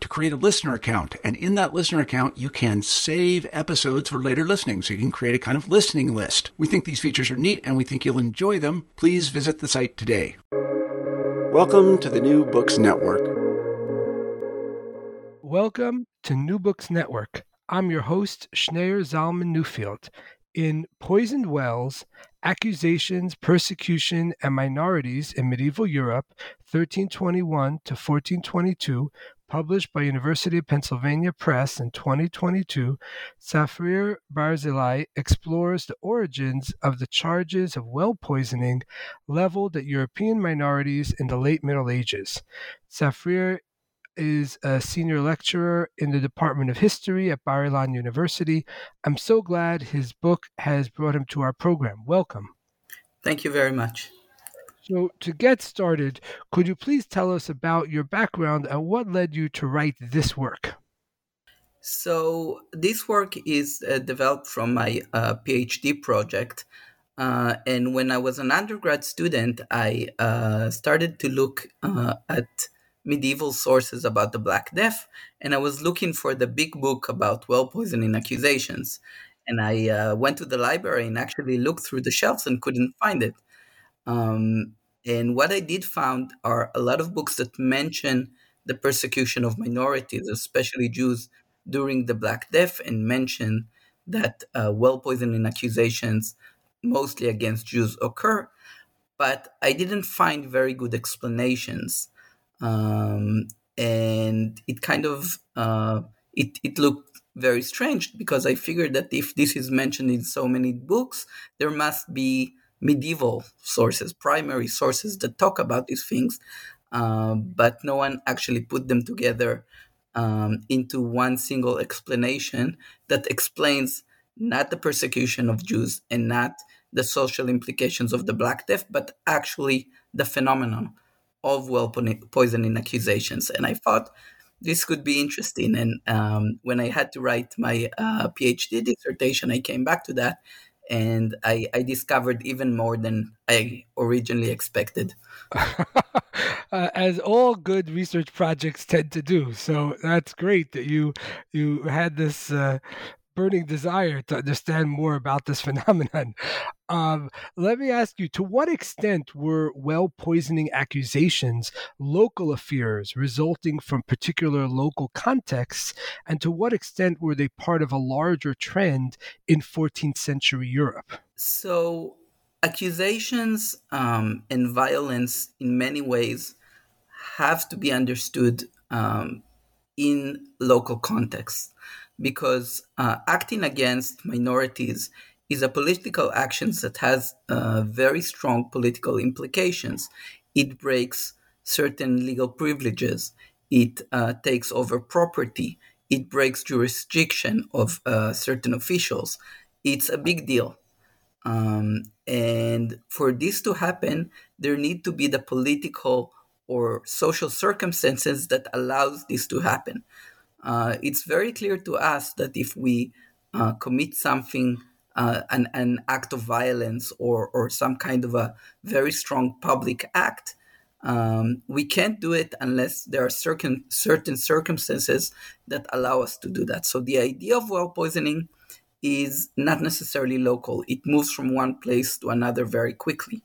to create a listener account. And in that listener account, you can save episodes for later listening. So you can create a kind of listening list. We think these features are neat and we think you'll enjoy them. Please visit the site today. Welcome to the New Books Network. Welcome to New Books Network. I'm your host, Schneur Zalman Newfield. In Poisoned Wells Accusations, Persecution, and Minorities in Medieval Europe, 1321 to 1422, published by University of Pennsylvania Press in 2022, Tzafrir Barzilay explores the origins of the charges of well poisoning leveled at European minorities in the late Middle Ages. Safir is a senior lecturer in the Department of History at Bar Ilan University. I'm so glad his book has brought him to our program. Welcome. Thank you very much. So, to get started, could you please tell us about your background and what led you to write this work? So, this work is uh, developed from my uh, PhD project. Uh, and when I was an undergrad student, I uh, started to look uh, at medieval sources about the Black Death, and I was looking for the big book about well poisoning accusations. And I uh, went to the library and actually looked through the shelves and couldn't find it. Um, and what I did found are a lot of books that mention the persecution of minorities, especially Jews, during the Black Death, and mention that uh, well poisoning accusations, mostly against Jews, occur. But I didn't find very good explanations, um, and it kind of uh, it it looked very strange because I figured that if this is mentioned in so many books, there must be medieval sources, primary sources that talk about these things, uh, but no one actually put them together um, into one single explanation that explains not the persecution of Jews and not the social implications of the Black Death, but actually the phenomenon of well poisoning accusations. And I thought this could be interesting. And um, when I had to write my uh, PhD dissertation, I came back to that and I, I discovered even more than I originally expected. uh, as all good research projects tend to do. So that's great that you you had this uh, burning desire to understand more about this phenomenon. Um, let me ask you to what extent were well poisoning accusations local affairs resulting from particular local contexts, and to what extent were they part of a larger trend in 14th century Europe? So, accusations um, and violence in many ways have to be understood um, in local contexts because uh, acting against minorities is a political action that has uh, very strong political implications. It breaks certain legal privileges. It uh, takes over property. It breaks jurisdiction of uh, certain officials. It's a big deal. Um, and for this to happen, there need to be the political or social circumstances that allows this to happen it's very clear to us that if we uh, commit something uh, an, an act of violence or, or some kind of a very strong public act, um, we can't do it unless there are certain certain circumstances that allow us to do that. So the idea of well poisoning is not necessarily local. It moves from one place to another very quickly,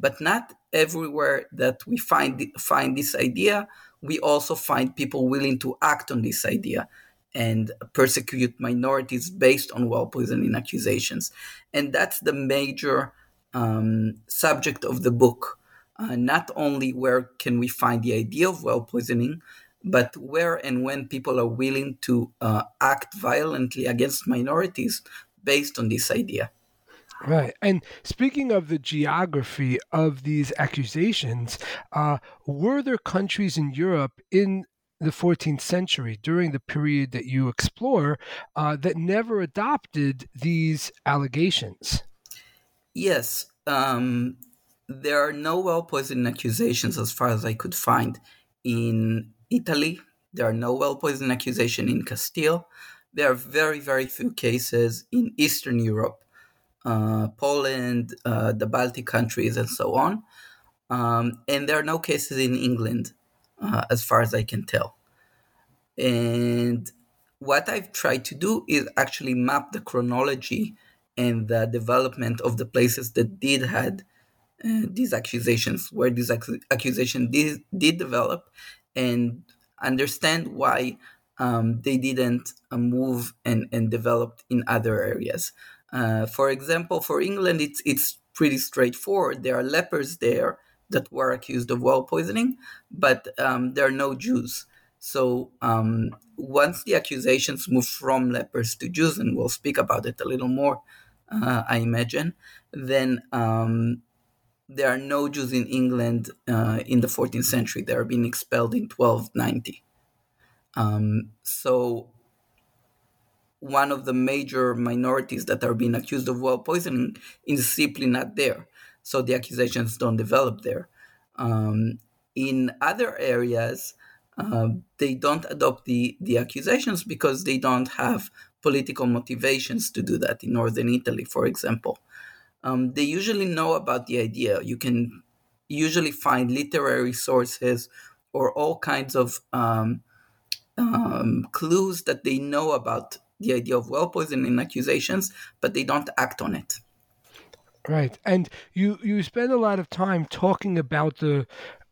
but not everywhere that we find find this idea. We also find people willing to act on this idea and persecute minorities based on well poisoning accusations, and that's the major um, subject of the book. Uh, not only where can we find the idea of well poisoning, but where and when people are willing to uh, act violently against minorities based on this idea. Right. And speaking of the geography of these accusations, uh, were there countries in Europe in the 14th century, during the period that you explore, uh, that never adopted these allegations? Yes. Um, there are no well poisoning accusations, as far as I could find, in Italy. There are no well poisoning accusations in Castile. There are very, very few cases in Eastern Europe, Poland, uh, the Baltic countries, and so on. Um, and there are no cases in England, uh, as far as I can tell. And what I've tried to do is actually map the chronology and the development of the places that did had uh, these accusations, where these ac- accusations did, did develop, and understand why um, they didn't uh, move and, and developed in other areas. Uh, for example, for England, it's it's pretty straightforward. There are lepers there that were accused of well poisoning, but um, there are no Jews. So um, once the accusations move from lepers to Jews, and we'll speak about it a little more, uh, I imagine, then um, there are no Jews in England uh, in the 14th century. They are being expelled in 1290. Um, so one of the major minorities that are being accused of well poisoning is simply not there. So the accusations don't develop there. Um, in other areas, uh, they don't adopt the, the accusations because they don't have political motivations to do that. In northern Italy, for example, um, they usually know about the idea. You can usually find literary sources or all kinds of um, um, clues that they know about the idea of well poisoning accusations, but they don't act on it. Right, and you you spend a lot of time talking about the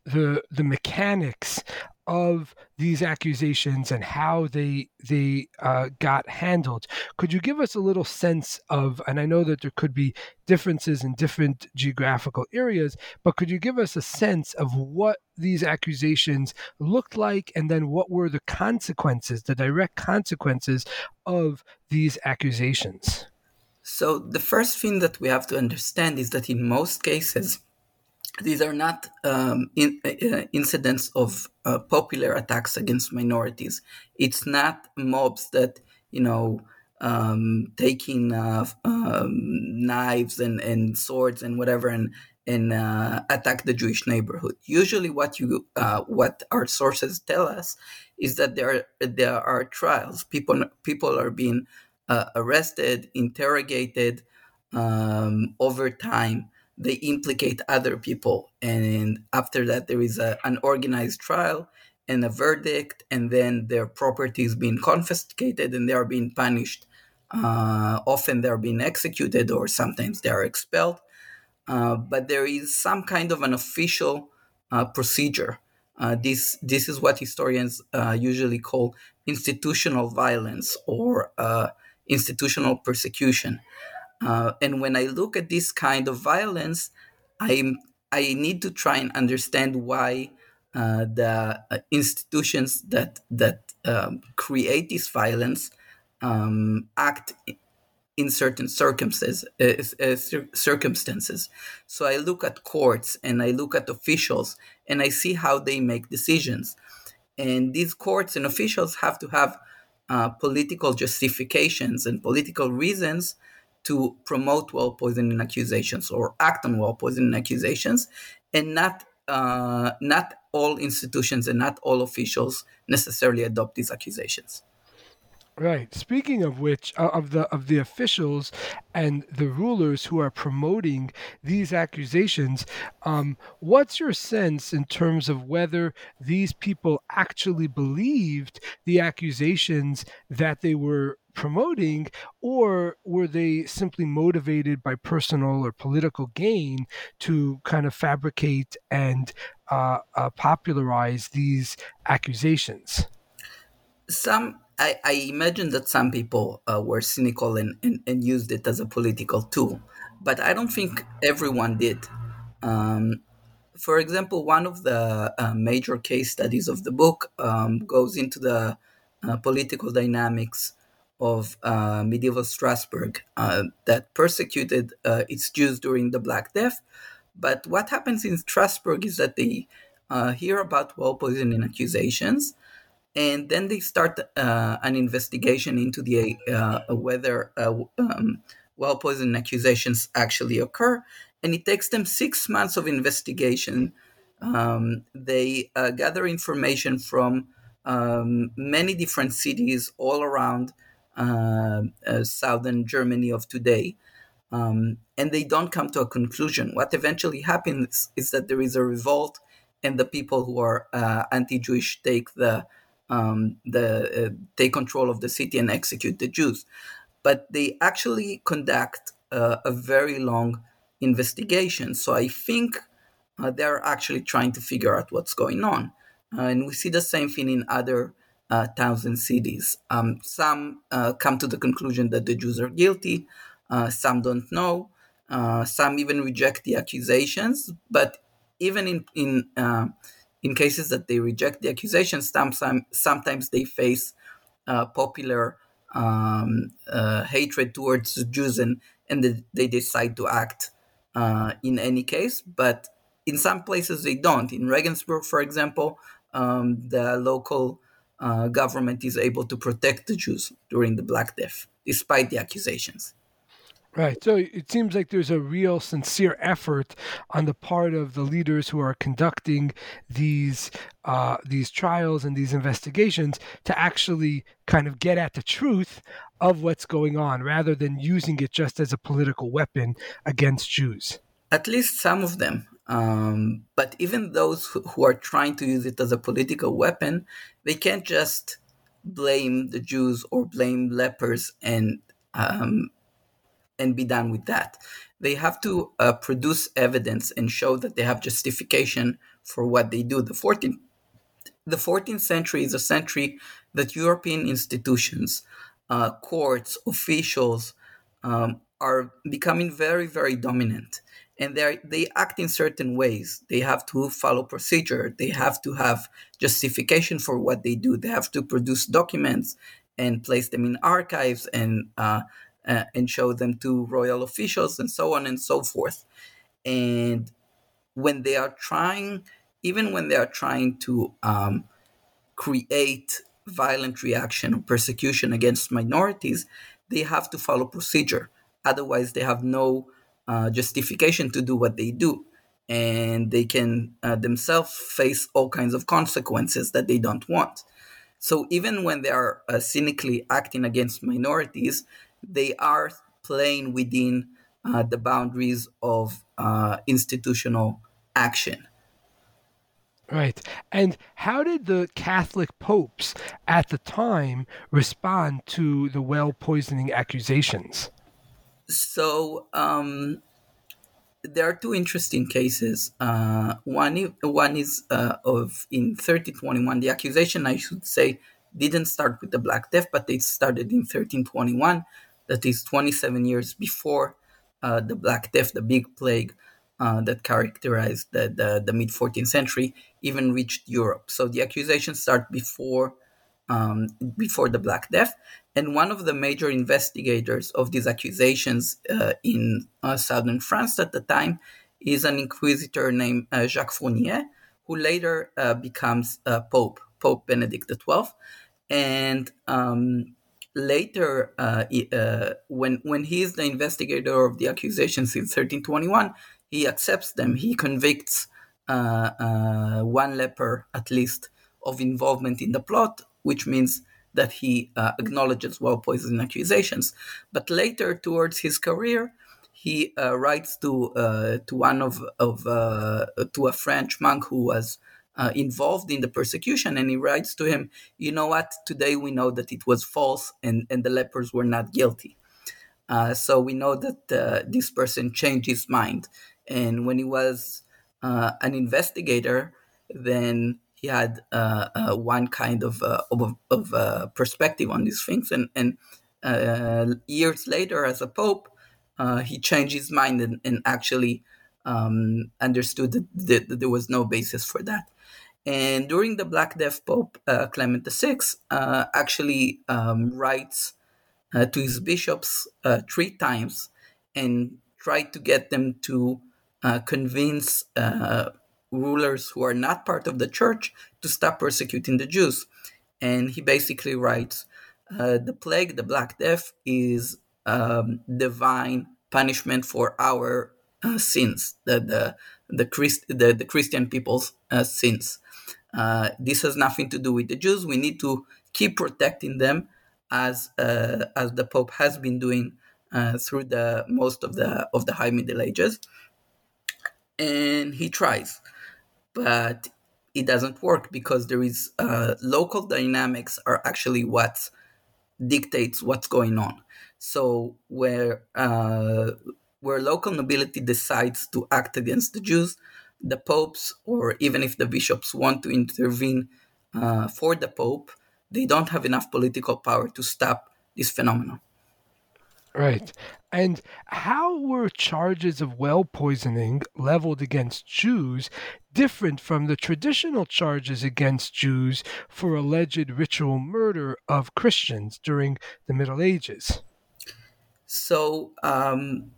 the the mechanics of these accusations and how they they uh, got handled. Could you give us a little sense of? And I know that there could be differences in different geographical areas, but could you give us a sense of what these accusations looked like, and then what were the consequences, the direct consequences of these accusations? So the first thing that we have to understand is that in most cases these are not um, in, uh, incidents of uh, popular attacks against minorities. It's not mobs that you know um, taking uh, um, knives and, and swords and whatever and and uh, attack the Jewish neighborhood. Usually, what you uh, what our sources tell us is that there are, there are trials. People people are being uh, arrested, interrogated um, over time they implicate other people and after that there is a, an organized trial and a verdict and then their property is being confiscated and they are being punished uh, often they're being executed or sometimes they are expelled. Uh, but there is some kind of an official uh, procedure. Uh, this this is what historians uh, usually call institutional violence or uh, institutional persecution uh, and when I look at this kind of violence, I I need to try and understand why uh, the uh, institutions that that um, create this violence um, act in certain circumstances. Uh, uh circumstances. So I look at courts and I look at officials and I see how they make decisions. And these courts and officials have to have uh, political justifications and political reasons to promote well poisoning accusations or act on well poisoning accusations, and not uh, not all institutions and not all officials necessarily adopt these accusations. Right. Speaking of which, uh, of the of the officials and the rulers who are promoting these accusations, um, what's your sense in terms of whether these people actually believed the accusations that they were promoting, or were they simply motivated by personal or political gain to kind of fabricate and uh, uh, popularize these accusations? Some I, I imagine that some people uh, were cynical and, and, and, used it as a political tool, but I don't think everyone did. Um, for example, one of the uh, major case studies of the book um, goes into the uh, political dynamics of uh, medieval Strasbourg uh, that persecuted uh, its Jews during the Black Death. But what happens in Strasbourg is that they hear about well poisoning accusations and then they start uh, an investigation into the uh, whether uh, um, well poisoning accusations actually occur and it takes them six months of investigation um, they uh, gather information from um, many different cities all around uh, uh, southern germany of today um, and they don't come to a conclusion what eventually happens is that there is a revolt and the people who are anti-jewish take the um, the uh, take control of the city and execute the Jews. But they actually conduct uh, a very long investigation. So I think uh, they're actually trying to figure out what's going on. Uh, and we see the same thing in other uh, towns and cities. Um, some uh, come to the conclusion that the Jews are guilty, some don't know, some even reject the accusations. But even in, in in cases that they reject the accusations, sometimes sometimes they face uh, popular um, uh, hatred towards Jews and, and they decide to act uh, in any case. But in some places they don't. In Regensburg, for example, um, the local uh, government is able to protect the Jews during the Black Death, despite the accusations. Right. So it seems like there's a real sincere effort on the part of the leaders who are conducting these uh, these trials and these investigations to actually kind of get at the truth of what's going on, rather than using it just as a political weapon against Jews. At least some of them. Um, but even those who, are trying to use it as a political weapon, they can't just blame the Jews or blame lepers and um, and be done with that. They have to uh, produce evidence and show that they have justification for what they do. The 14th, the 14th century is a century that European institutions, uh, courts, officials um, are becoming very, very dominant. And they they act in certain ways. They have to follow procedure. They have to have justification for what they do. They have to produce documents and place them in archives and uh, uh, and show them to royal officials and so on and so forth. And when they are trying, even when they are trying to um, create violent reaction or persecution against minorities, they have to follow procedure. Otherwise, they have no uh, justification to do what they do. And they can uh, themselves face all kinds of consequences that they don't want. So, even when they are uh, cynically acting against minorities, they are playing within uh, the boundaries of uh, institutional action. Right. And how did the Catholic popes at the time respond to the well poisoning accusations? So, um, there are two interesting cases. Uh, one, one is uh, of in 1321. The accusation, I should say, didn't start with the Black Death, but it started in 1321 that is 27 years before uh, the Black Death, the big plague uh, that characterized the, the, the mid 14th century, even reached Europe. So the accusations start before um, before the Black Death, and one of the major investigators of these accusations uh, in uh, southern France at the time is an inquisitor named uh, Jacques Fournier, who later uh, becomes Pope, Pope Benedict XII, and um, later, uh, uh, when when he is the investigator of the accusations in 1321, he accepts them. He convicts uh, uh, one leper at least of involvement in the plot, which means that he uh, acknowledges well poisoning accusations. But later, towards his career, he uh, writes to uh, to one of of uh, to a French monk who was uh, involved in the persecution, and he writes to him, "You know what? Today we know that it was false, and and the lepers were not guilty. Uh, so we know that this person changed his mind, and when he was an investigator, then." Had one kind of of, of perspective on these things, and and years later, as a pope, uh, he changed his mind and, and actually um, understood that, that, there was no basis for that. And during the Black Death, Pope uh, Clement VI uh, actually um, writes uh, to his bishops uh, three times and tried to get them to uh, convince rulers who are not part of the church to stop persecuting the Jews. And he basically writes, the plague, the Black Death, is um, divine punishment for our uh, sins, the the the, Christ, the, the Christian people's uh, sins. Uh, this has nothing to do with the Jews. We need to keep protecting them, as uh, as the Pope has been doing uh, through the most of the of the High Middle Ages, and he tries, but it doesn't work because there is uh, local dynamics are actually what dictates what's going on. So where uh, where local nobility decides to act against the Jews, the popes or even if the bishops want to intervene uh, for the pope, they don't have enough political power to stop this phenomenon. Right. And how were charges of well poisoning leveled against Jews different from the traditional charges against Jews for alleged ritual murder of Christians during the Middle Ages? So um,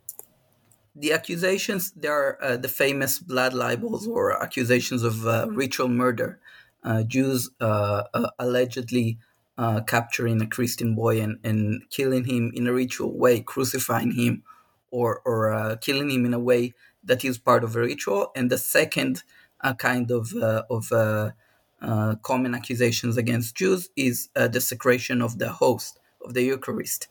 the accusations, there are uh, the famous blood libels or accusations of uh, ritual murder. Uh, Jews uh, uh, allegedly uh, capturing a Christian boy and, and killing him in a ritual way, crucifying him, or, or uh, killing him in a way that is part of a ritual. And the second uh, kind of, uh, of common accusations against Jews is desecration of the host, of the Eucharist.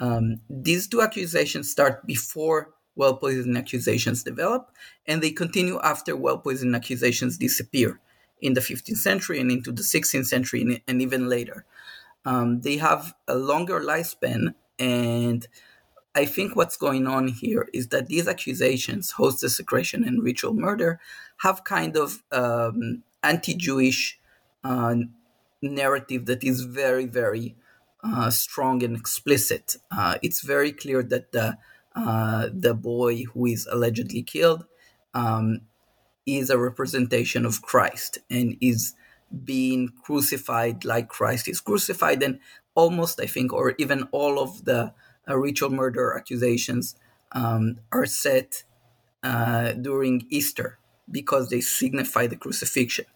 Um, these two accusations start before well poisoning accusations develop, and they continue after well poisoning accusations disappear in the 15th century and into the 16th century and even later. Um, they have a longer lifespan, and I think what's going on here is that these accusations, host desecration and ritual murder, have kind of um, anti Jewish uh, narrative that is very, very uh, strong and explicit. Uh, it's very clear that the uh, the boy who is allegedly killed um, is a representation of Christ and is being crucified like Christ is crucified, and almost I think, or even all of the uh, ritual murder accusations um, are set uh, during Easter because they signify the crucifixion.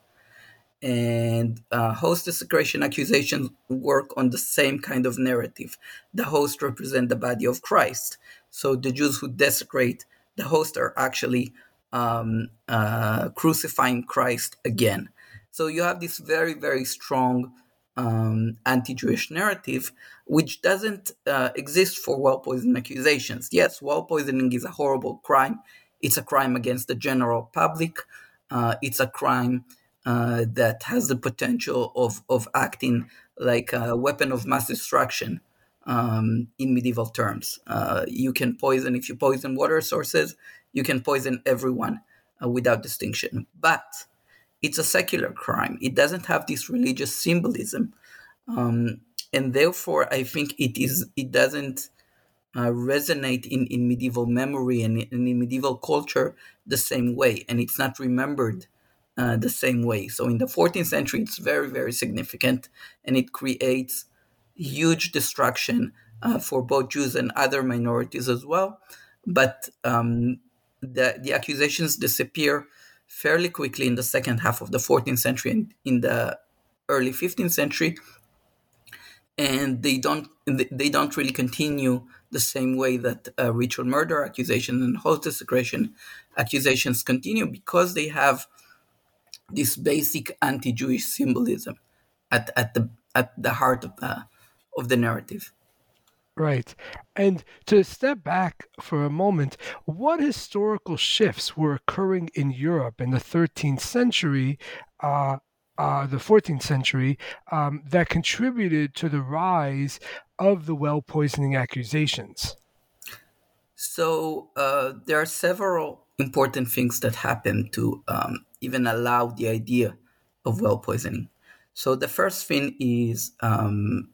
And uh, host desecration accusations work on the same kind of narrative. The host represent the body of Christ, so the Jews who desecrate the host are actually um, uh, crucifying Christ again. So you have this very very strong um, anti-Jewish narrative, which doesn't uh, exist for well poisoning accusations. Yes, well poisoning is a horrible crime. It's a crime against the general public. Uh, it's a crime uh, that has the potential of, of acting like a weapon of mass destruction um, in medieval terms. Uh, you can poison, if you poison water sources, you can poison everyone uh, without distinction. But it's a secular crime. It doesn't have this religious symbolism. Um, and therefore, I think it is. It doesn't uh, resonate in, in medieval memory and in, medieval culture the same way, and it's not remembered uh, the same way. So in the 14th century, it's very, very significant, and it creates huge destruction uh, for both Jews and other minorities as well. But um, the, the accusations disappear fairly quickly in the second half of the 14th century and in the early 15th century and they don't they don't really continue the same way that uh, ritual murder accusations and host desecration accusations continue because they have this basic anti-Jewish symbolism at, at the at the heart of the of the narrative. Right. And to step back for a moment, what historical shifts were occurring in Europe in the 13th century, uh, uh, the 14th century, um, that contributed to the rise of the well poisoning accusations? So uh, there are several important things that happened to um, even allow the idea of well poisoning. So the first thing is um,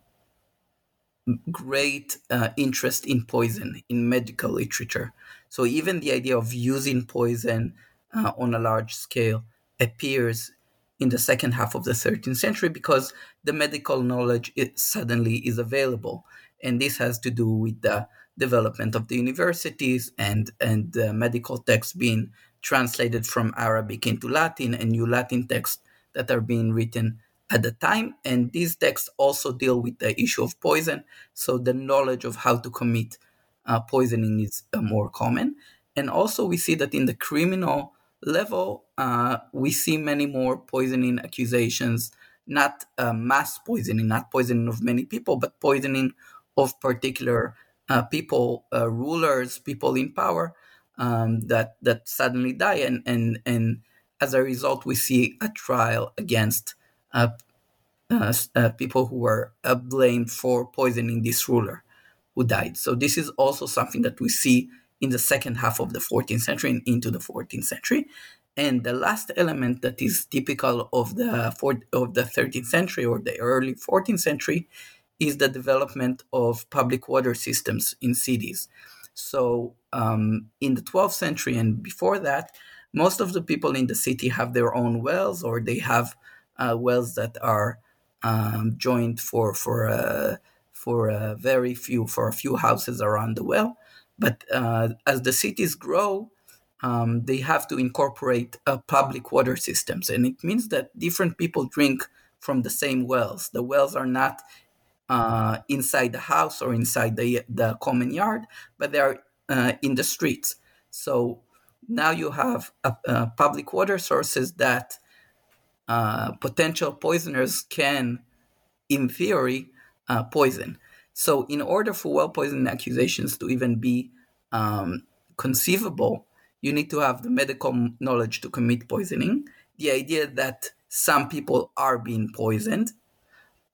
great uh, interest in poison in medical literature. So even the idea of using poison uh, on a large scale appears in the second half of the 13th century because the medical knowledge suddenly is available, and this has to do with the development of the universities and and uh, medical texts being translated from Arabic into Latin and new Latin texts that are being written at the time. And these texts also deal with the issue of poison. So the knowledge of how to commit uh, poisoning is uh, more common. And also, we see that in the criminal level, uh, we see many more poisoning accusations, not uh, mass poisoning, not poisoning of many people, but poisoning of particular uh, people, uh, rulers, people in power um, that that suddenly die, and and and as a result, we see a trial against people who were uh, blamed for poisoning this ruler who died. So this is also something that we see in the second half of the 14th century and into the 14th century. And the last element that is typical of the fourth, of the 13th century or the early 14th century is the development of public water systems in cities. So um, in the 12th century and before that, most of the people in the city have their own wells or they have uh, wells that are um, joined for for uh, for a very few for a few houses around the well. But uh, as the cities grow, um, they have to incorporate uh, public water systems, and it means that different people drink from the same wells. The wells are not uh, inside the house or inside the the common yard, but they are uh, in the streets. So now you have public water sources that uh, potential poisoners can, in theory, uh, poison. So, in order for well poisoning accusations to even be um, conceivable, you need to have the medical knowledge to commit poisoning, the idea that some people are being poisoned,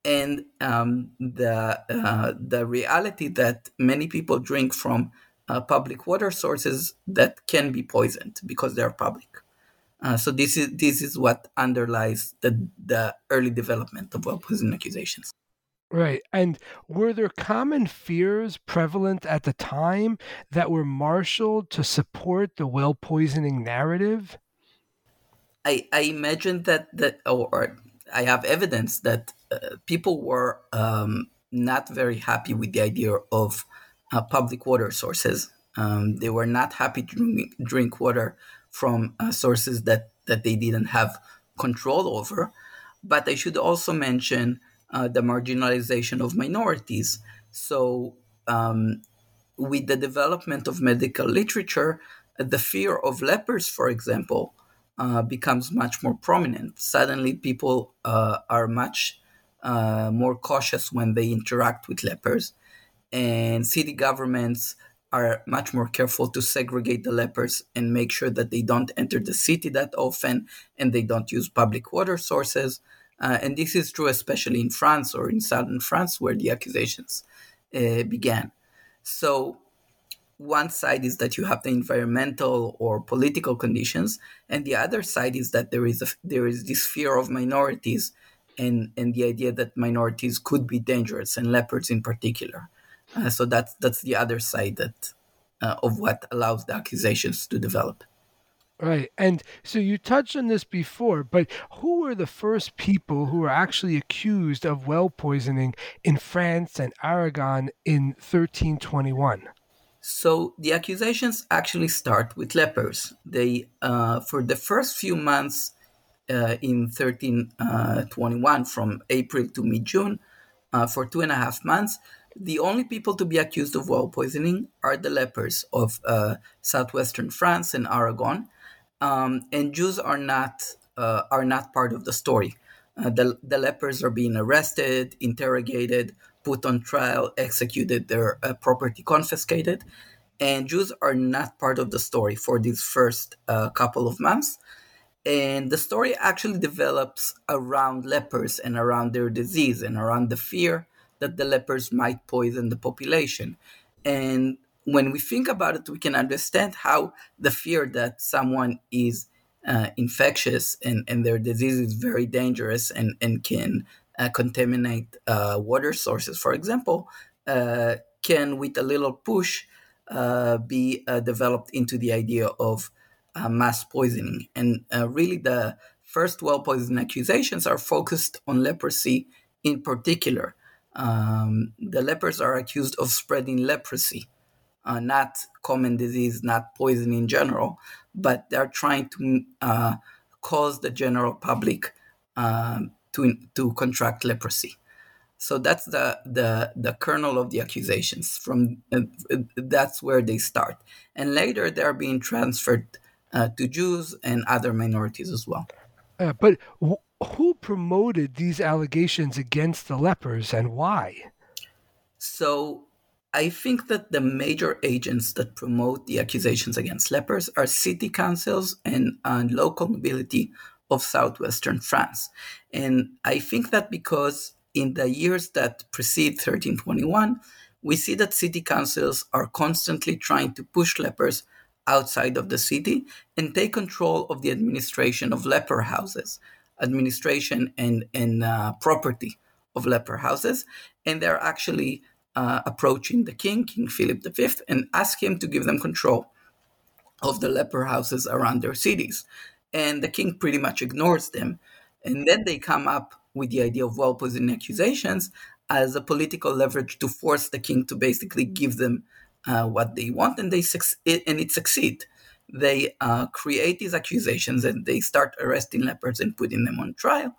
and um, the uh, the reality that many people drink from uh, public water sources that can be poisoned because they are public. Uh, so this is this is what underlies the the early development of well poisoning accusations. Right. And were there common fears prevalent at the time that were marshaled to support the well poisoning narrative? I, I imagine that, that or, or I have evidence that uh, people were um, not very happy with the idea of uh, public water sources. Um, they were not happy to drink, drink water from uh, sources that, that they didn't have control over. But I should also mention uh, the marginalization of minorities. So, um, with the development of medical literature, the fear of lepers, for example, uh, becomes much more prominent. Suddenly, people uh, are much uh, more cautious when they interact with lepers, and city governments are much more careful to segregate the lepers and make sure that they don't enter the city that often and they don't use public water sources. Uh, and this is true especially in France or in southern France where the accusations uh, began. So, one side is that you have the environmental or political conditions, and the other side is that there is a, there is this fear of minorities, and and the idea that minorities could be dangerous, and leopards in particular. Uh, so that's that's the other side that uh, of what allows the accusations to develop. Right. And so you touched on this before, but who were the first people who were actually accused of well poisoning in France and Aragon in 1321? So the accusations actually start with lepers. They, uh, for the first few months uh, in 1321, uh, from April to mid June, uh, for two and a half months, the only people to be accused of well poisoning are the lepers of uh, southwestern France and Aragon, um, and Jews are not uh, are not part of the story. Uh, the, the lepers are being arrested, interrogated, put on trial, executed, their uh, property confiscated. And Jews are not part of the story for these first uh, couple of months. And the story actually develops around lepers and around their disease and around the fear that the lepers might poison the population. And when we think about it, we can understand how the fear that someone is uh, infectious and, and their disease is very dangerous and, and can uh, contaminate uh, water sources, for example, uh, can, with a little push, uh, be uh, developed into the idea of mass poisoning. And really, the first well poisoning accusations are focused on leprosy in particular. Um, the lepers are accused of spreading leprosy, uh, not common disease, not poison in general, but they're trying to uh, cause the general public um, to to contract leprosy. So that's the the the kernel of the accusations. From uh, that's where they start, and later they're being transferred uh, to Jews and other minorities as well. Uh, but who promoted these allegations against the lepers and why? So I think that the major agents that promote the accusations against lepers are city councils and uh, local nobility of southwestern France. And I think that because in the years that precede 1321, we see that city councils are constantly trying to push lepers outside of the city and take control of the administration of leper houses administration and, and uh, property of leper houses. And they're actually uh, approaching the king, King Philip V, and ask him to give them control of the leper houses around their cities. And the king pretty much ignores them. And then they come up with the idea of well poisoning accusations as a political leverage to force the king to basically give them uh, what they want, and they succeed, and it succeed they uh, create these accusations and they start arresting lepers and putting them on trial.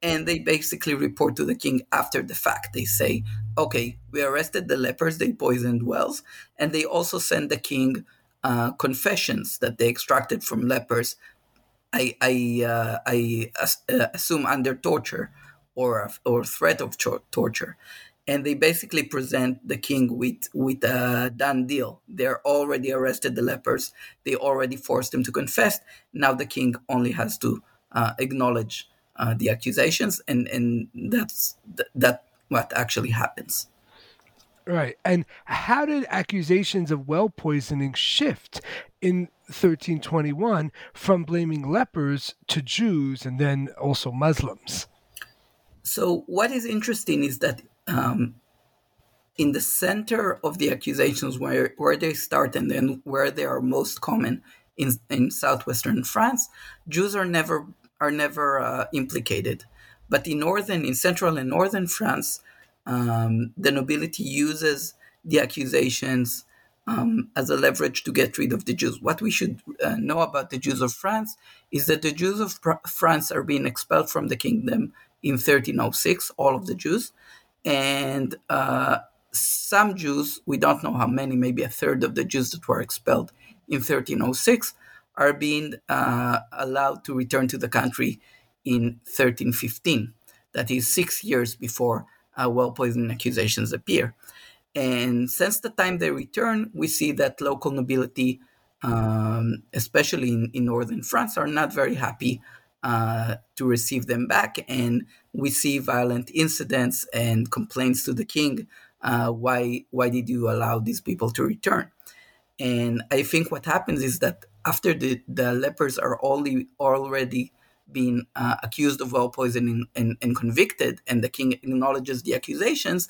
And they basically report to the king after the fact. They say, okay, we arrested the lepers, they poisoned wells. And they also send the king uh, confessions that they extracted from lepers, I, I, uh, I uh, assume under torture or, or threat of torture and they basically present the king with with a done deal. They're already arrested the lepers. They already forced them to confess. Now the king only has to uh, acknowledge uh, the accusations, and and that's th- that what actually happens. Right. And how did accusations of well poisoning shift in 1321 from blaming lepers to Jews and then also Muslims? So, what is interesting is that um, in the center of the accusations where, where they start and then where they are most common in, in southwestern France, Jews are never are never uh, implicated. But in northern, in central and northern France, um, the nobility uses the accusations um, as a leverage to get rid of the Jews. What we should uh, know about the Jews of France is that the Jews of France are being expelled from the kingdom in 1306, all of the Jews, and uh, some Jews, we don't know how many, maybe a third of the Jews that were expelled in 1306, are being uh, allowed to return to the country in 1315. That is six years before uh, well poisoning accusations appear. And since the time they return, we see that local nobility, um, especially in, in northern France, are not very happy uh, to receive them back. And we see violent incidents and complaints to the king. Uh, why why did you allow these people to return? And I think what happens is that after the, the lepers are only already being uh, accused of well poisoning and, and, convicted, and the king acknowledges the accusations,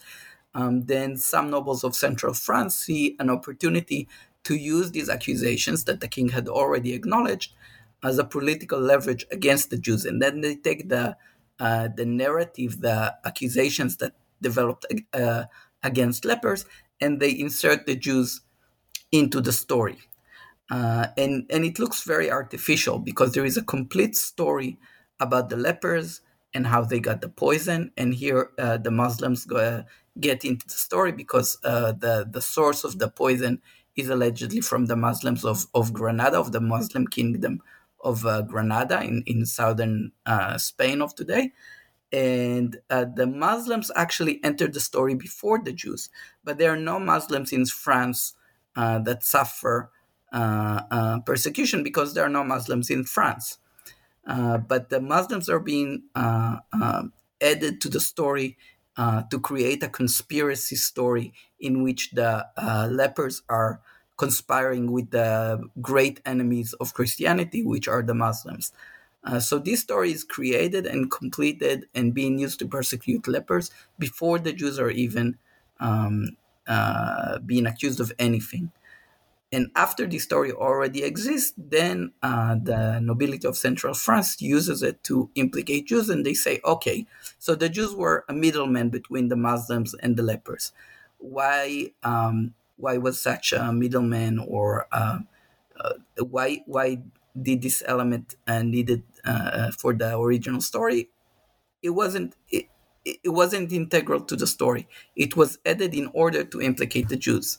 um, then some nobles of central France see an opportunity to use these accusations that the king had already acknowledged as a political leverage against the Jews, and then they take the uh, the narrative, the accusations that developed uh, against lepers, and they insert the Jews into the story. Uh, and, and it looks very artificial because there is a complete story about the lepers and how they got the poison. And here uh, the Muslims go, uh, get into the story because uh, the, the source of the poison is allegedly from the Muslims of, of Granada, of the Muslim kingdom of uh, Granada in, in southern uh, Spain of today. and uh, the Muslims actually entered the story before the Jews, but there are no Muslims in France uh, that suffer uh, uh persecution because there are no Muslims in France. Uh, but the Muslims are being uh, added to the story to create a conspiracy story in which the lepers are conspiring with the great enemies of Christianity, which are the Muslims. Uh, so this story is created and completed and being used to persecute lepers before the Jews are even um, uh, being accused of anything. And after this story already exists, then uh, the nobility of Central France uses it to implicate Jews, and they say, okay, so the Jews were a middleman between the Muslims and the lepers. Why? Um, why was such a middleman, or uh, uh, why? Why did this element uh, needed uh, for the original story, it wasn't it, it wasn't integral to the story. It was added in order to implicate the Jews.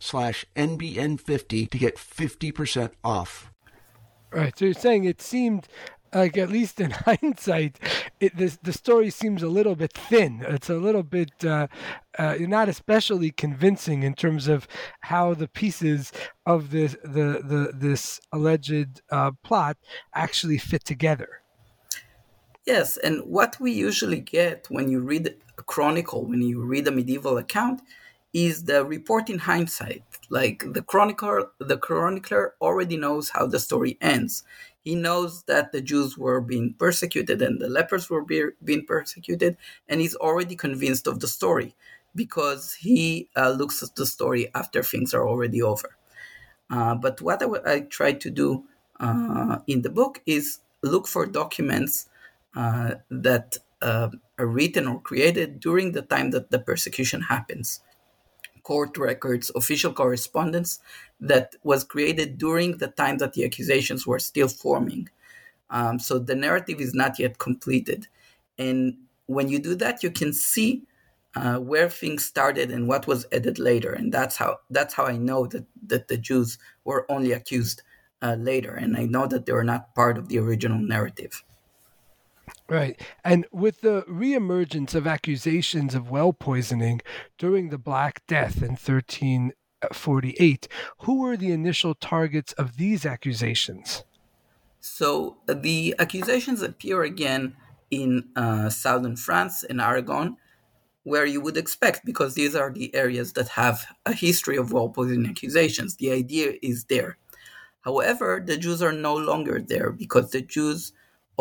slash NBN50 to get 50% off. Right. So you're saying it seemed like at least in hindsight, it, this, the story seems a little bit thin. It's a little bit uh, uh, not especially convincing in terms of how the pieces of this the, the this alleged uh, plot actually fit together. Yes, and what we usually get when you read a chronicle, when you read a medieval account, is the report in hindsight. Like the chronicler, the chronicler already knows how the story ends. He knows that the Jews were being persecuted and the lepers were be, being persecuted, and he's already convinced of the story because he uh, looks at the story after things are already over. Uh, but what I, w- I tried to do uh, in the book is look for documents uh, that uh, are written or created during the time that the persecution happens court records, official correspondence that was created during the time that the accusations were still forming. Um, so the narrative is not yet completed. And when you do that, you can see uh, where things started and what was added later. And that's how that's how I know that, that the Jews were only accused uh, later. And I know that they were not part of the original narrative. Right. And with the reemergence of accusations of well poisoning during the Black Death in 1348, who were the initial targets of these accusations? So uh, the accusations appear again in uh, southern France, in Aragon, where you would expect, because these are the areas that have a history of well poisoning accusations. The idea is there. However, the Jews are no longer there because the Jews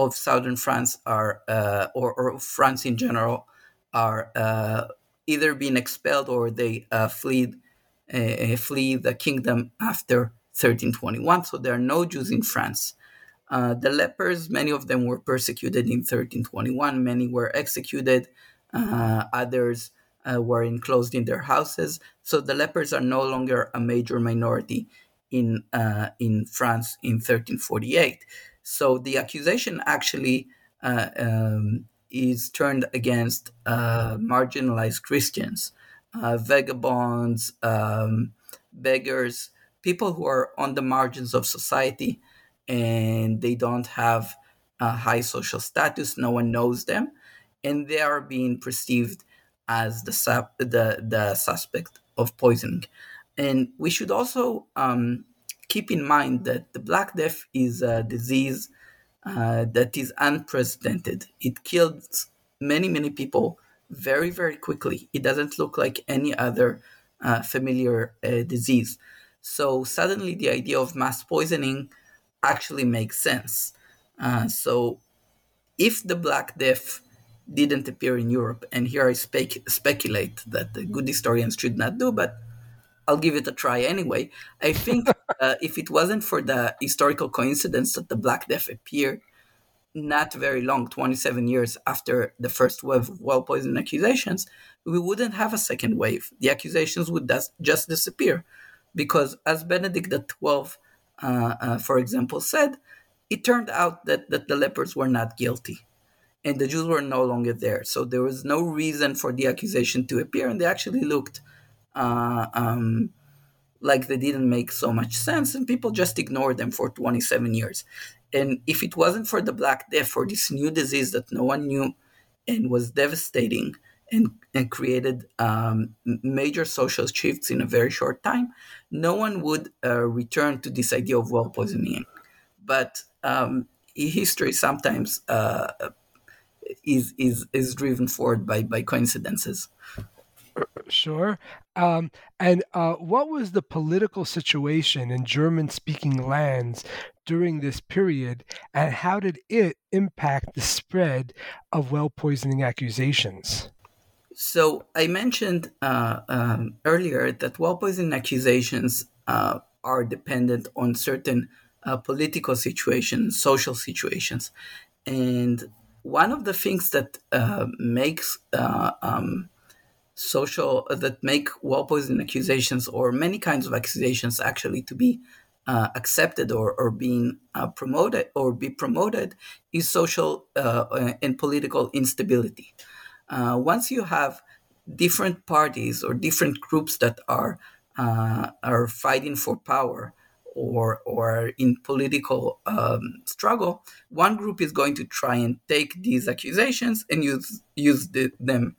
of southern France are, uh, or, or, France in general, are uh, either being expelled or they uh, flee, uh, flee the kingdom after 1321. So there are no Jews in France. Uh, the lepers, many of them were persecuted in 1321. Many were executed. Uh, others were enclosed in their houses. So the lepers are no longer a major minority in in France in 1348. So the accusation actually uh, um, is turned against uh, marginalized Christians, uh, vagabonds, um, beggars, people who are on the margins of society and they don't have a high social status. No one knows them, and they are being perceived as the the, the suspect of poisoning. And we should also um, keep in mind that the Black Death is a disease uh, that is unprecedented. It kills many, many people very, very quickly. It doesn't look like any other uh, familiar uh, disease. So suddenly the idea of mass poisoning actually makes sense. Uh, so if the Black Death didn't appear in Europe, and here I spec- speculate that the good historians should not do, but I'll give it a try anyway. I think uh, if it wasn't for the historical coincidence that the Black Death appeared not very long, 27 years after the first wave of well poisoning accusations, we wouldn't have a second wave. The accusations would just disappear. Because as Benedict XII, uh, uh, for example, said, it turned out that, that the lepers were not guilty and the Jews were no longer there. So there was no reason for the accusation to appear, and they actually looked uh, um, like they didn't make so much sense, and people just ignored them for 27 years. And if it wasn't for the Black Death, for this new disease that no one knew and was devastating and, and created um, major social shifts in a very short time, no one would uh, return to this idea of well poisoning. But um, history sometimes uh, is, is, is driven forward by, by coincidences. Sure. Um, and uh, what was the political situation in German speaking lands during this period, and how did it impact the spread of well poisoning accusations? So, I mentioned uh, um, earlier that well poisoning accusations uh, are dependent on certain uh, political situations, social situations. And one of the things that uh, makes uh, um, social uh, that make well poisoning accusations or many kinds of accusations actually to be uh, accepted or, or being uh, promoted or be promoted is social uh, and political instability. Uh, once you have different parties or different groups that are uh, are fighting for power or or in political um, struggle, one group is going to try and take these accusations and use use the, them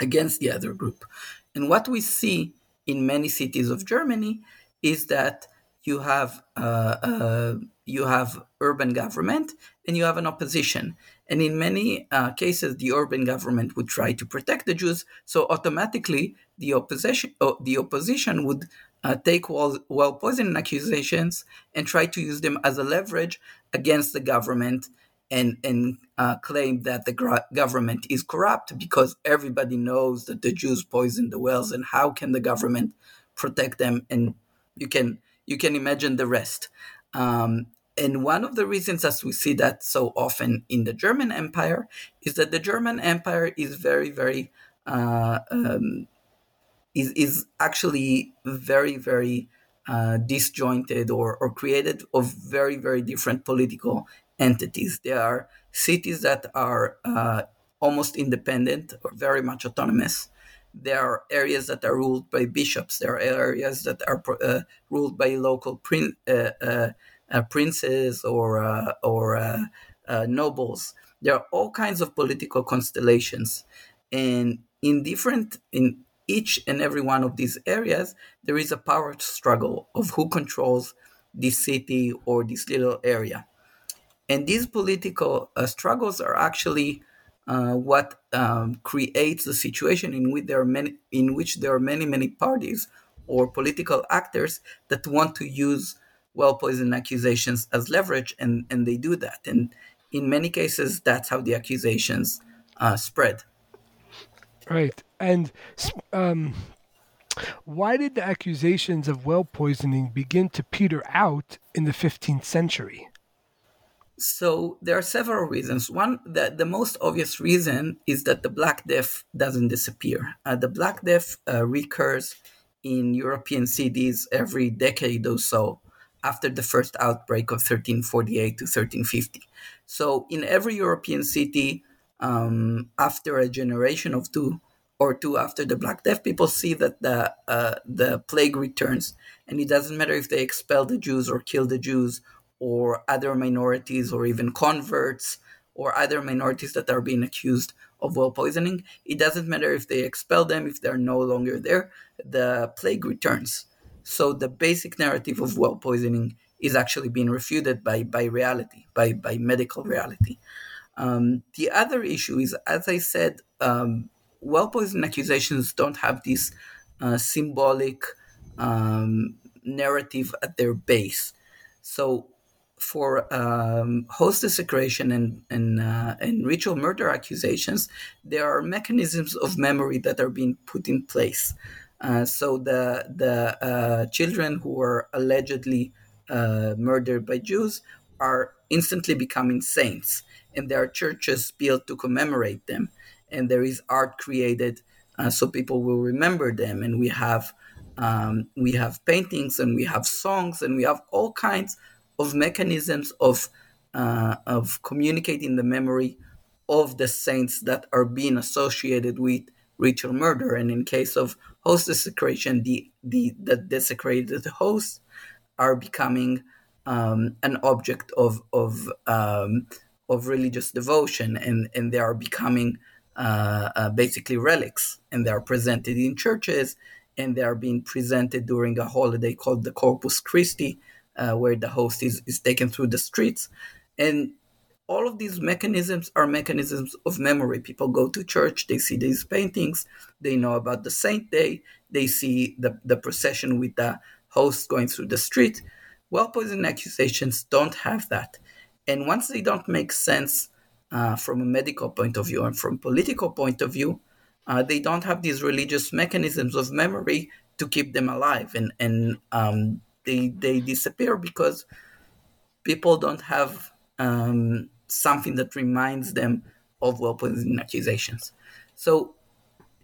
against the other group. And what we see in many cities of Germany is that you have uh, uh, you have urban government and you have an opposition. And in many uh, cases, the urban government would try to protect the Jews. So automatically, the opposition uh, the opposition would uh, take well, well accusations and try to use them as a leverage against the government and and uh, claim that the government is corrupt because everybody knows that the Jews poisoned the wells, and how can the government protect them? And you can you can imagine the rest. Um, and one of the reasons, as we see that so often in the German Empire, is that the German Empire is very very uh, um, is is actually very very uh, disjointed or, or created of very very different political entities. There are cities that are uh, almost independent or very much autonomous. There are areas that are ruled by bishops. There are areas that are uh, ruled by local prin- uh, uh, uh princes or uh, or nobles. There are all kinds of political constellations, and in different in each and every one of these areas, there is a power struggle of who controls this city or this little area. And these political uh, struggles are actually uh, what um, creates the situation in which there are many, in which there are many, many parties or political actors that want to use well poisoned accusations as leverage, and, and they do that. And in many cases, that's how the accusations uh, spread. Right. And um, why did the accusations of well poisoning begin to peter out in the 15th century? So there are several reasons. One, the, the most obvious reason is that the Black Death doesn't disappear. Uh, the Black Death uh, recurs in European cities every decade or so after the first outbreak of 1348 to 1350. So in every European city, um, after a generation of two or two after the Black Death, people see that the uh, the plague returns, and it doesn't matter if they expel the Jews or kill the Jews or other minorities or even converts or other minorities that are being accused of well poisoning. It doesn't matter if they expel them, if they're no longer there, the plague returns. So the basic narrative of well poisoning is actually being refuted by, by reality, by, by medical reality. Um, the other issue is, as I said, um, well poisoning accusations don't have this uh, symbolic um, narrative at their base. So for um, host desecration and and, uh, and ritual murder accusations, there are mechanisms of memory that are being put in place. Uh, so the the uh, children who were allegedly uh, murdered by Jews are instantly becoming saints, and there are churches built to commemorate them, and there is art created uh, so people will remember them, and we have um, we have paintings and we have songs and we have all kinds of mechanisms of uh, of communicating the memory of the saints that are being associated with ritual murder. And in case of host desecration, the the, the desecrated hosts are becoming um, an object of of um, of religious devotion, and and they are becoming uh, uh, basically relics, and they are presented in churches, and they are being presented during a holiday called the Corpus Christi, uh, where the host is, is taken through the streets. And all of these mechanisms are mechanisms of memory. People go to church, they see these paintings, they know about the saint day, they see the, the procession with the host going through the street. Well poisoning accusations don't have that. And once they don't make sense uh, from a medical point of view and from political point of view, uh, they don't have these religious mechanisms of memory to keep them alive. And, and um, they they disappear because people don't have um, something that reminds them of well poisoning accusations. So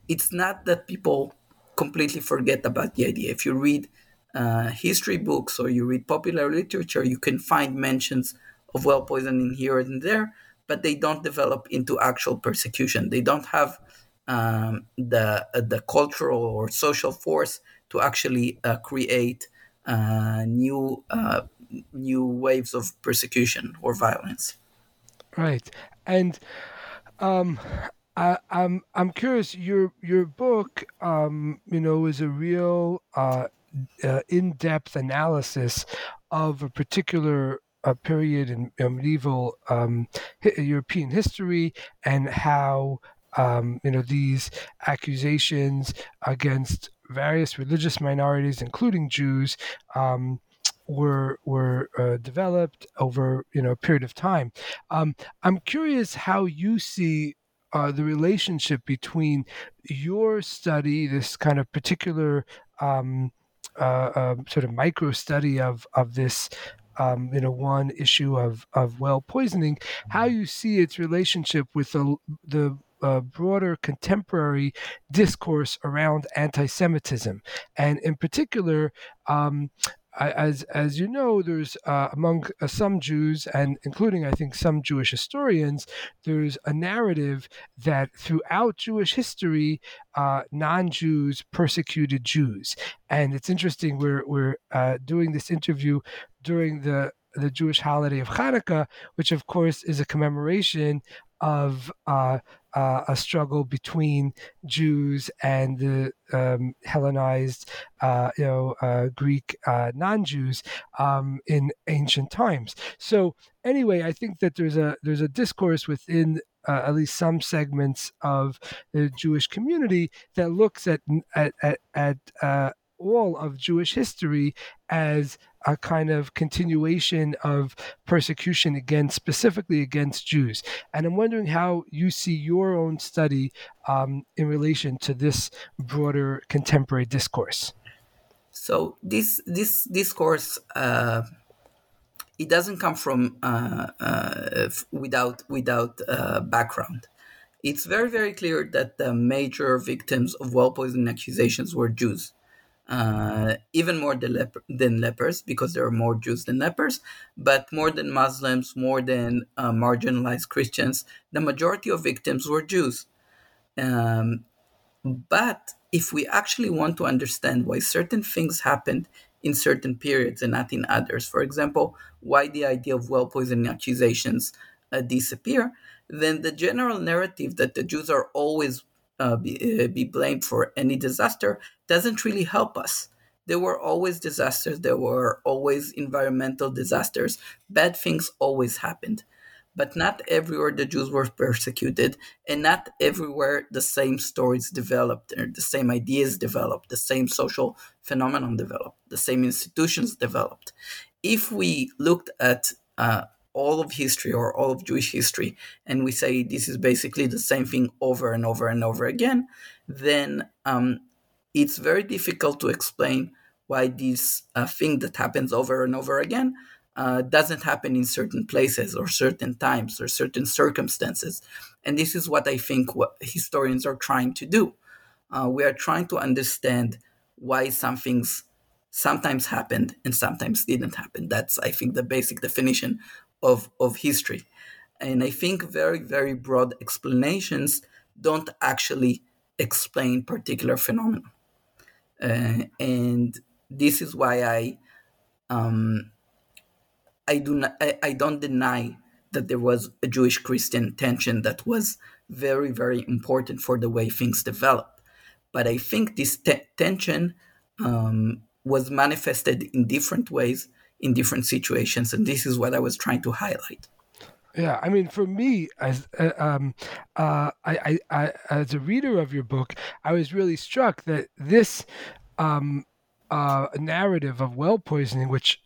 it's not that people completely forget about the idea. If you read uh, history books or you read popular literature, you can find mentions of well poisoning here and there, but they don't develop into actual persecution. They don't have um, the uh, the cultural or social force to actually uh, create new uh, new waves of persecution or violence. Right, and um, I, I'm, I'm curious. Your your book, um, you know, is a real uh, uh, in-depth analysis of a particular uh, period in, in medieval um, European history and how um, you know these accusations against various religious minorities, including Jews, um, were were uh, developed over you know a period of time. Um, I'm curious how you see uh, the relationship between your study, this kind of particular um, uh, um, sort of micro study of of this. Um, you know, one issue of, of well poisoning, how you see its relationship with the the uh, broader contemporary discourse around anti-Semitism, and in particular. Um, as as you know, there's uh, among uh, some Jews, and including I think some Jewish historians, there's a narrative that throughout Jewish history, uh, non-Jews persecuted Jews, and it's interesting. We're we're uh, doing this interview during the the Jewish holiday of Hanukkah, which of course is a commemoration of uh, uh, a struggle between Jews and the um, Hellenized, uh, you know, uh, Greek uh, non-Jews um, in ancient times. So anyway, I think that there's a there's a discourse within uh, at least some segments of the Jewish community that looks at at at, at uh, all of Jewish history as a kind of continuation of persecution against, specifically against Jews. And I'm wondering how you see your own study um, in relation to this broader contemporary discourse. So this this discourse. Uh, it doesn't come from uh, uh, without without uh, background. It's very very clear that the major victims of well poisoning accusations were Jews uh, even more than, than lepers because there are more Jews than lepers, but more than Muslims, more than uh, marginalized Christians. The majority of victims were Jews. Um, but if we actually want to understand why certain things happened in certain periods and not in others, for example, why the idea of well poisoning accusations uh, disappear, then the general narrative that the Jews are always uh, be, uh, be blamed for any disaster doesn't really help us. There were always disasters, there were always environmental disasters, bad things always happened. but not everywhere the Jews were persecuted, and not everywhere the same stories developed, or the same ideas developed, the same social phenomenon developed, the same institutions developed. If we looked at uh, all of history or all of Jewish history, and we say this is basically the same thing over and over and over again, then um, it's very difficult to explain why this uh, thing that happens over and over again uh, doesn't happen in certain places or certain times or certain circumstances. And this is what I think what historians are trying to do. Uh, we are trying to understand why some things sometimes happened and sometimes didn't happen. That's, I think, the basic definition of, of history. And I think very, very broad explanations don't actually explain particular phenomena. Uh, and this is why I um, I do not I, I don't deny that there was a Jewish Christian tension that was very very important for the way things developed. But I think this te- tension um, was manifested in different ways in different situations, and this is what I was trying to highlight. Yeah, I mean, for me, as uh, um, uh, I, I, I, as a reader of your book, I was really struck that this um, uh, narrative of well poisoning, which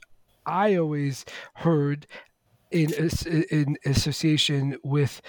I always heard in in association with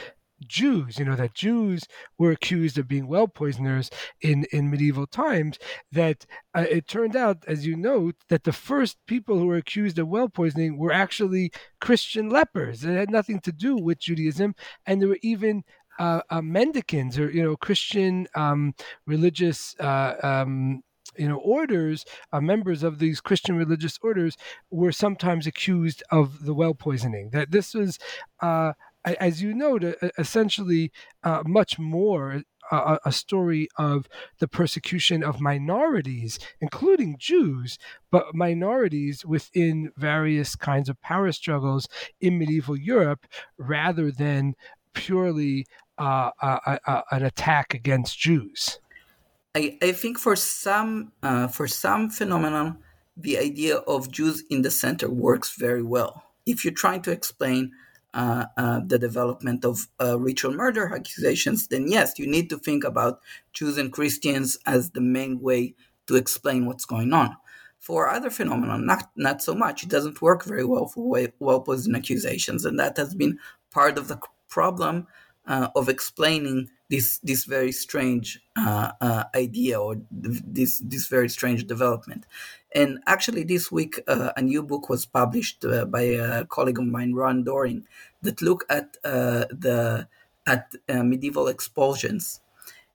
Jews, you know, that Jews were accused of being well poisoners in, in medieval times, that uh, it turned out, as you note, that the first people who were accused of well poisoning were actually Christian lepers. It had nothing to do with Judaism. And there were even uh, uh, mendicants or, you know, Christian um, religious uh, um, you know orders uh, members of these christian religious orders were sometimes accused of the well poisoning that this was uh, as you note essentially uh, much more a, a, story of the persecution of minorities, including Jews, but minorities within various kinds of power struggles in medieval Europe, rather than purely uh, a, a, an attack against Jews. I, I think for some uh, for some phenomenon, the idea of Jews in the center works very well. If you're trying to explain uh, uh, the development of uh, ritual murder accusations, then yes, you need to think about and Christians as the main way to explain what's going on. For other phenomena, not not so much. It doesn't work very well for well poisoned accusations, and that has been part of the problem uh, of explaining this this very strange uh, uh, idea or this this very strange development. And actually, this week uh, a new book was published uh, by a colleague of mine, Ron Doring, that look at uh, the at uh, medieval expulsions.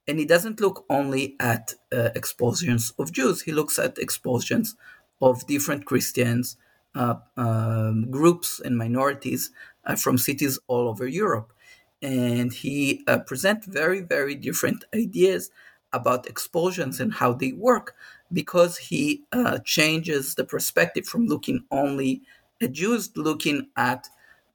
And he doesn't look only at expulsions of Jews; he looks at expulsions of different Christians, um, groups, and minorities from cities all over Europe and he uh, present very very different ideas about expulsions and how they work because he uh, changes the perspective from looking only at Jews, looking at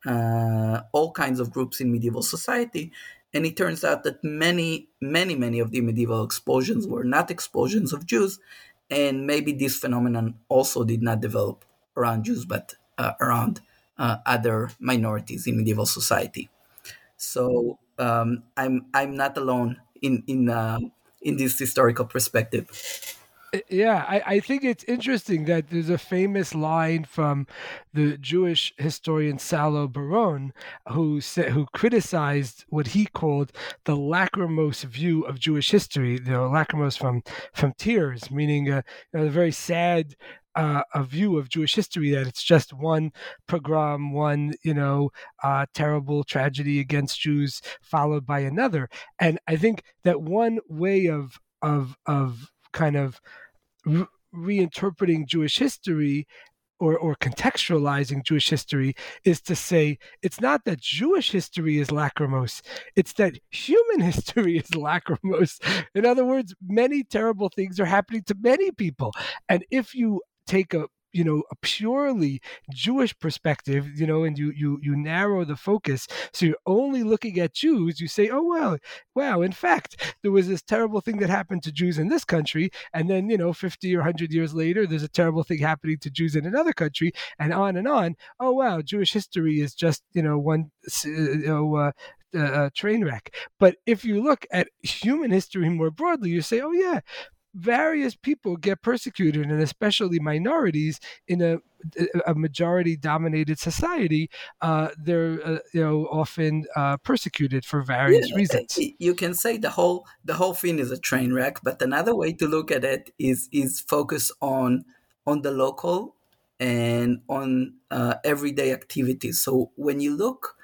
uh, all kinds of groups in medieval society. And it turns out that many, many, many of the medieval expulsions were not expulsions of Jews. And maybe this phenomenon also did not develop around Jews, but uh, around uh, other minorities in medieval society. So um, I'm I'm not alone in in uh, in this historical perspective. Yeah, I, I think it's interesting that there's a famous line from the Jewish historian Salo Baron, who said, who criticized what he called the lachrymose view of Jewish history. Know, lachrymose from from tears, meaning a, a very sad uh, a view of Jewish history that it's just one pogrom, one you know uh, terrible tragedy against Jews followed by another. And I think that one way of of of kind of re- reinterpreting Jewish history or, or contextualizing Jewish history is to say it's not that Jewish history is lachrymose, it's that human history is lachrymose. In other words, many terrible things are happening to many people. And if you take a you know a purely Jewish perspective, you know, and you you you narrow the focus, so you're only looking at Jews. You say, oh well, wow. In fact, there was this terrible thing that happened to Jews in this country, and then you know, 50 or 100 years later, there's a terrible thing happening to Jews in another country, and on and on. Oh wow, Jewish history is just you know one you know. Uh, uh, train wreck. But if you look at human history more broadly, you say, oh, yeah, various people get persecuted, and especially minorities in a a majority dominated society, uh, they're uh, you know often uh, persecuted for various yeah, reasons. You can say the whole the whole thing is a train wreck, but another way to look at it is is focus on on the local and on uh, everyday activities. So when you look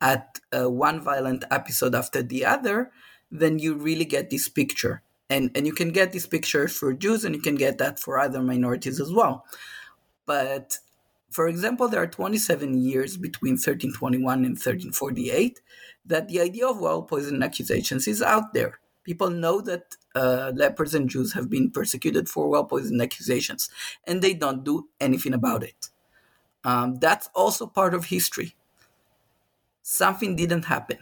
at uh, one violent episode after the other, then you really get this picture and and you can get this picture for Jews and you can get that for other minorities as well. But for example, there are 27 years between 1321 and 1348 that the idea of well poison accusations is out there. People know that uh, lepers and Jews have been persecuted for well poison accusations, and they don't do anything about it. Um, that's also part of history. Something didn't happen.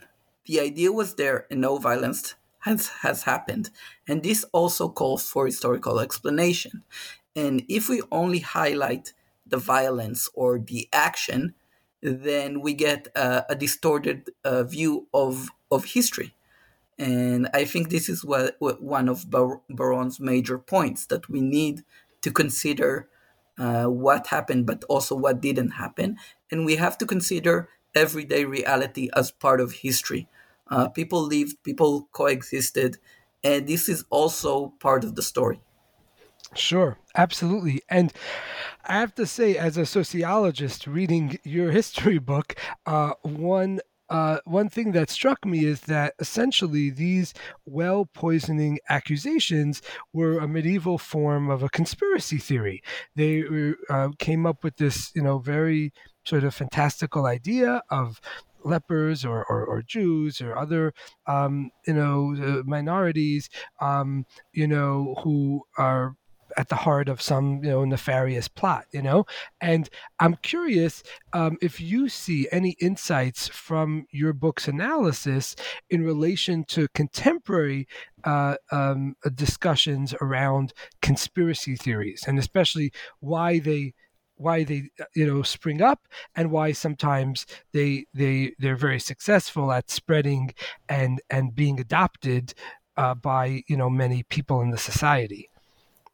The idea was there, and no violence has, has happened. And this also calls for historical explanation. And if we only highlight the violence or the action, then we get a, a distorted uh, view of, of history. And I think this is what, what one of Bar- Baron's major points that we need to consider uh, what happened, but also what didn't happen. And we have to consider everyday reality as part of history. Uh, people lived, people coexisted, and this is also part of the story. Sure, absolutely. And I have to say, as a sociologist reading your history book, uh, one uh, one thing that struck me is that essentially these well poisoning accusations were a medieval form of a conspiracy theory. They uh, came up with this, you know, very sort of fantastical idea of lepers or, or, or Jews or other um, you know uh, minorities um, you know who are at the heart of some you know nefarious plot you know? And i'm curious um, if you see any insights from your book's analysis in relation to contemporary uh, um, discussions around conspiracy theories and especially why they why they uh, you know spring up and why sometimes they they they're very successful at spreading and and being adopted uh, by you know many people in the society.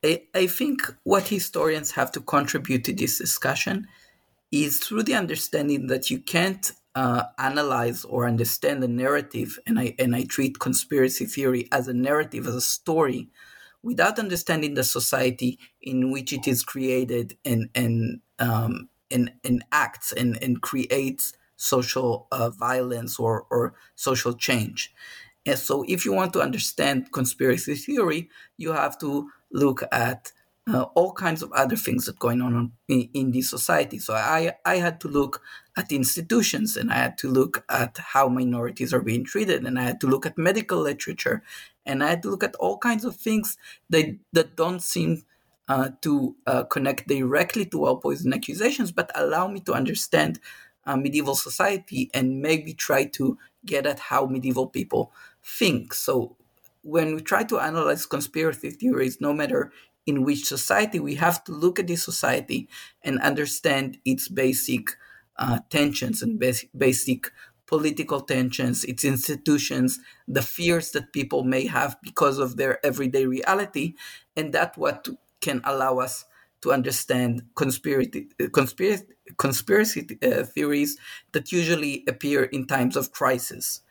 I, I think what historians have to contribute to this discussion is through the understanding that you can't uh, analyze or understand a narrative and I and I treat conspiracy theory as a narrative as a story without understanding the society in which it is created and and um, and, and acts and, and creates social uh, violence or, or social change. And so, if you want to understand conspiracy theory, you have to look at uh, all kinds of other things that going on in, in this society. So I I had to look at institutions and I had to look at how minorities are being treated and I had to look at medical literature and I had to look at all kinds of things that that don't seem uh, to uh, connect directly to well poison accusations, but allow me to understand uh, medieval society and maybe try to get at how medieval people think. So when we try to analyze conspiracy theories, no matter in which society, we have to look at this society and understand its basic uh, tensions and basic, basic political tensions, its institutions, the fears that people may have because of their everyday reality, and that what can allow us to understand conspiracy conspiracy, conspiracy uh, theories that usually appear in times of crisis.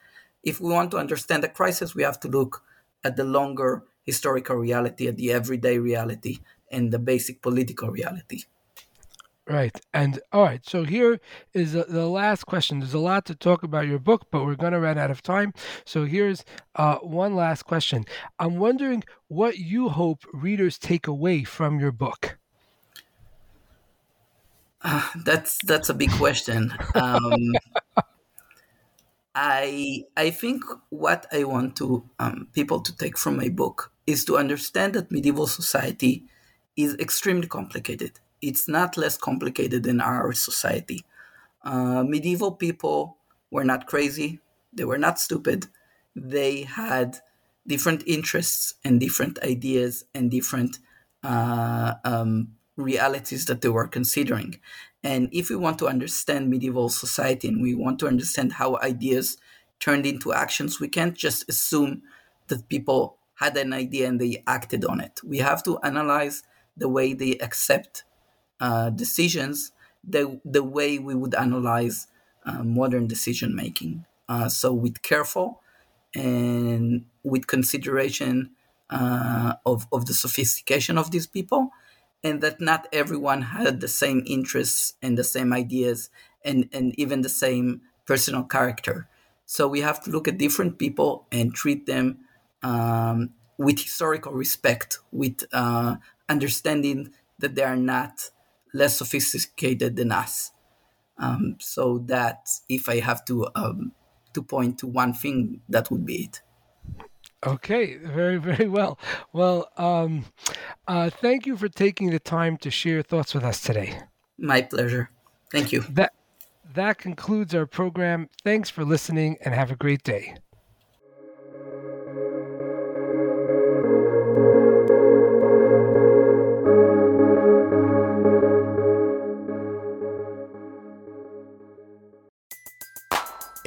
If we want to understand a crisis, we have to look at the longer historical reality, at the everyday reality, and the basic political reality. Right. And all right. So here is the, the, last question. There's a lot to talk about your book, but we're going to run out of time. So here's uh, one last question. I'm wondering what you hope readers take away from your book. Uh, that's that's a big question. Um, I I think what I want to um, people to take from my book is to understand that medieval society is extremely complicated. it's not less complicated than our society. Uh, medieval people were not crazy, they were not stupid. They had different interests and different ideas and different uh, um, realities that they were considering. And if we want to understand medieval society and we want to understand how ideas turned into actions, we can't just assume that people had an idea and they acted on it. We have to analyze the way they accept uh, decisions, the, the way we would analyze uh, modern decision making. Uh, so, with careful and with consideration uh, of, of the sophistication of these people, and that not everyone had the same interests and the same ideas and, and even the same personal character. So we have to look at different people and treat them um, with historical respect, with uh, understanding that they are not less sophisticated than us. Um, so that if I have to um, to point to one thing, that would be it. Okay, very, very well. Well, um, uh, thank you for taking the time to share your thoughts with us today. My pleasure. Thank you. That that concludes our program. Thanks for listening, and have a great day.